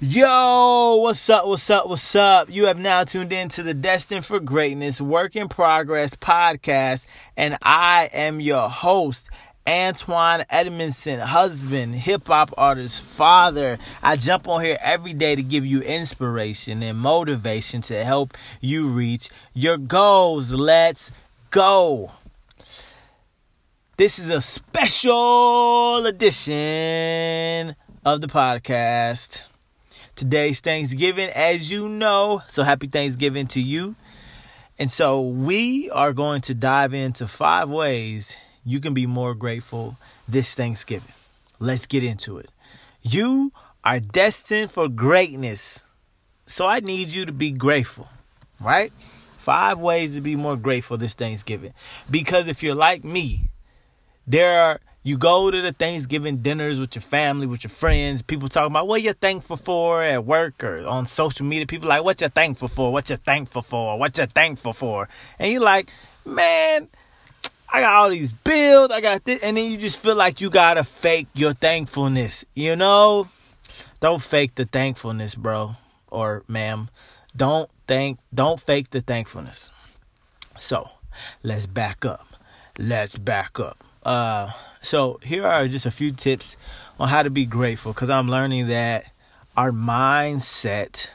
Yo, what's up? What's up? What's up? You have now tuned in to the Destined for Greatness Work in Progress podcast, and I am your host, Antoine Edmondson, husband, hip hop artist, father. I jump on here every day to give you inspiration and motivation to help you reach your goals. Let's go. This is a special edition of the podcast. Today's Thanksgiving, as you know. So happy Thanksgiving to you. And so we are going to dive into five ways you can be more grateful this Thanksgiving. Let's get into it. You are destined for greatness. So I need you to be grateful, right? Five ways to be more grateful this Thanksgiving. Because if you're like me, there are you go to the Thanksgiving dinners with your family, with your friends. People talking about what you're thankful for at work or on social media. People like, what you're thankful for? What you're thankful for? What you're thankful for? And you're like, man, I got all these bills. I got this, and then you just feel like you gotta fake your thankfulness. You know, don't fake the thankfulness, bro or ma'am. Don't thank. Don't fake the thankfulness. So, let's back up. Let's back up. Uh so here are just a few tips on how to be grateful because I'm learning that our mindset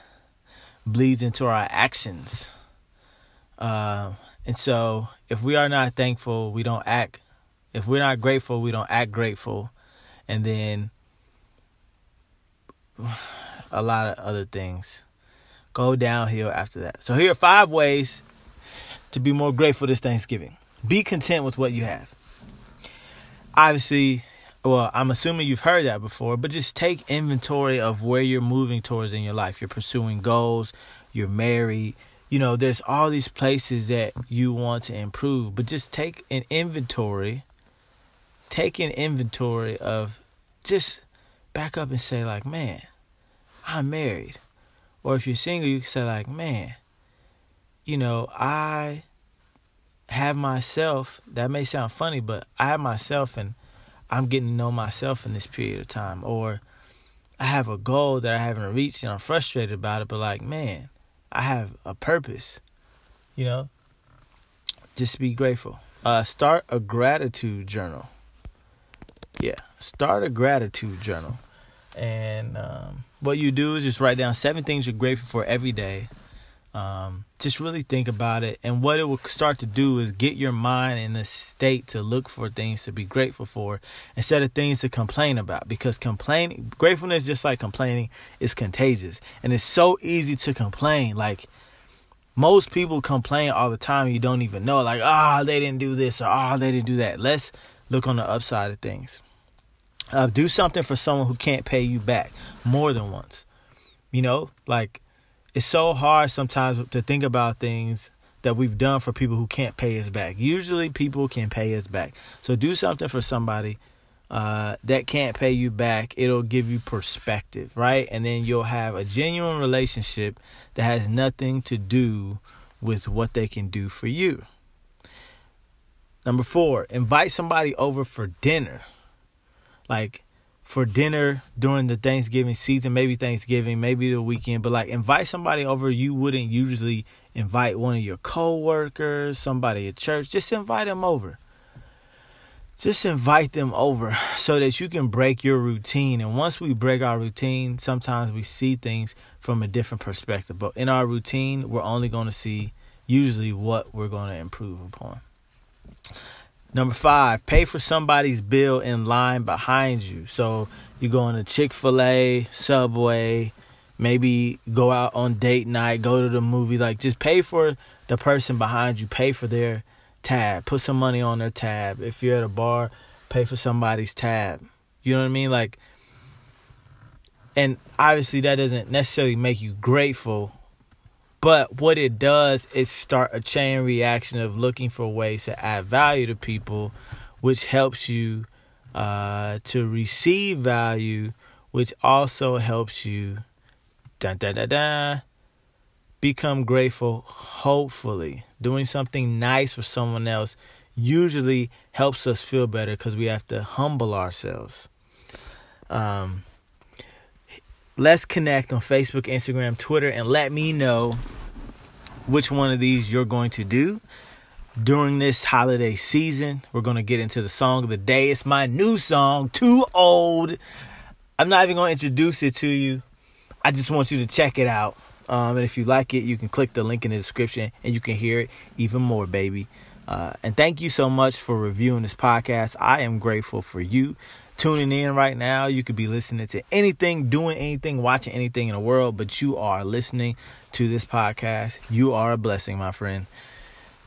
bleeds into our actions. Uh, and so if we are not thankful, we don't act. If we're not grateful, we don't act grateful. And then a lot of other things go downhill after that. So here are five ways to be more grateful this Thanksgiving. Be content with what you have obviously, well, I'm assuming you've heard that before, but just take inventory of where you're moving towards in your life. You're pursuing goals, you're married, you know, there's all these places that you want to improve, but just take an inventory, take an inventory of just back up and say, like, man, I'm married. Or if you're single, you can say, like, man, you know, I have myself. That may sound funny, but I have myself and I'm getting to know myself in this period of time. Or I have a goal that I haven't reached and I'm frustrated about it, but like, man, I have a purpose. You know? Just be grateful. Uh, start a gratitude journal. Yeah, start a gratitude journal. And um, what you do is just write down seven things you're grateful for every day um, just really think about it. And what it will start to do is get your mind in a state to look for things to be grateful for instead of things to complain about. Because complaining, gratefulness, just like complaining, is contagious. And it's so easy to complain. Like, most people complain all the time. You don't even know. Like, ah, oh, they didn't do this or ah, oh, they didn't do that. Let's look on the upside of things. Uh, do something for someone who can't pay you back more than once. You know, like it's so hard sometimes to think about things that we've done for people who can't pay us back. Usually, people can pay us back. So, do something for somebody uh, that can't pay you back. It'll give you perspective, right? And then you'll have a genuine relationship that has nothing to do with what they can do for you. Number four, invite somebody over for dinner. Like, for dinner during the Thanksgiving season, maybe Thanksgiving, maybe the weekend, but like invite somebody over you wouldn't usually invite one of your coworkers, somebody at church, just invite them over. Just invite them over so that you can break your routine. And once we break our routine, sometimes we see things from a different perspective. But in our routine, we're only going to see usually what we're going to improve upon. Number five, pay for somebody's bill in line behind you. So you go on a Chick fil A, Subway, maybe go out on date night, go to the movie. Like just pay for the person behind you, pay for their tab, put some money on their tab. If you're at a bar, pay for somebody's tab. You know what I mean? Like, and obviously that doesn't necessarily make you grateful but what it does is start a chain reaction of looking for ways to add value to people, which helps you uh, to receive value, which also helps you da da da da become grateful. Hopefully, doing something nice for someone else usually helps us feel better because we have to humble ourselves. Um, let's connect on Facebook, Instagram, Twitter, and let me know which one of these you're going to do during this holiday season. We're going to get into the song of the day. It's my new song, Too Old. I'm not even going to introduce it to you. I just want you to check it out. Um, and if you like it, you can click the link in the description and you can hear it even more, baby. Uh, and thank you so much for reviewing this podcast. I am grateful for you tuning in right now. You could be listening to anything, doing anything, watching anything in the world, but you are listening to this podcast. You are a blessing, my friend.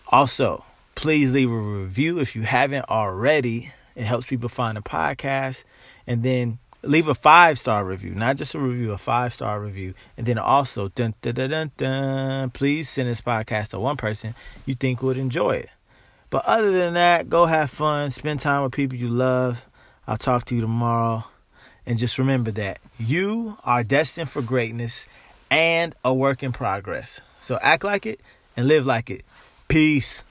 Also, please leave a review if you haven't already. It helps people find the podcast. And then leave a five star review, not just a review, a five star review. And then also, dun, dun, dun, dun, dun, please send this podcast to one person you think would enjoy it. But other than that, go have fun, spend time with people you love. I'll talk to you tomorrow. And just remember that you are destined for greatness and a work in progress. So act like it and live like it. Peace.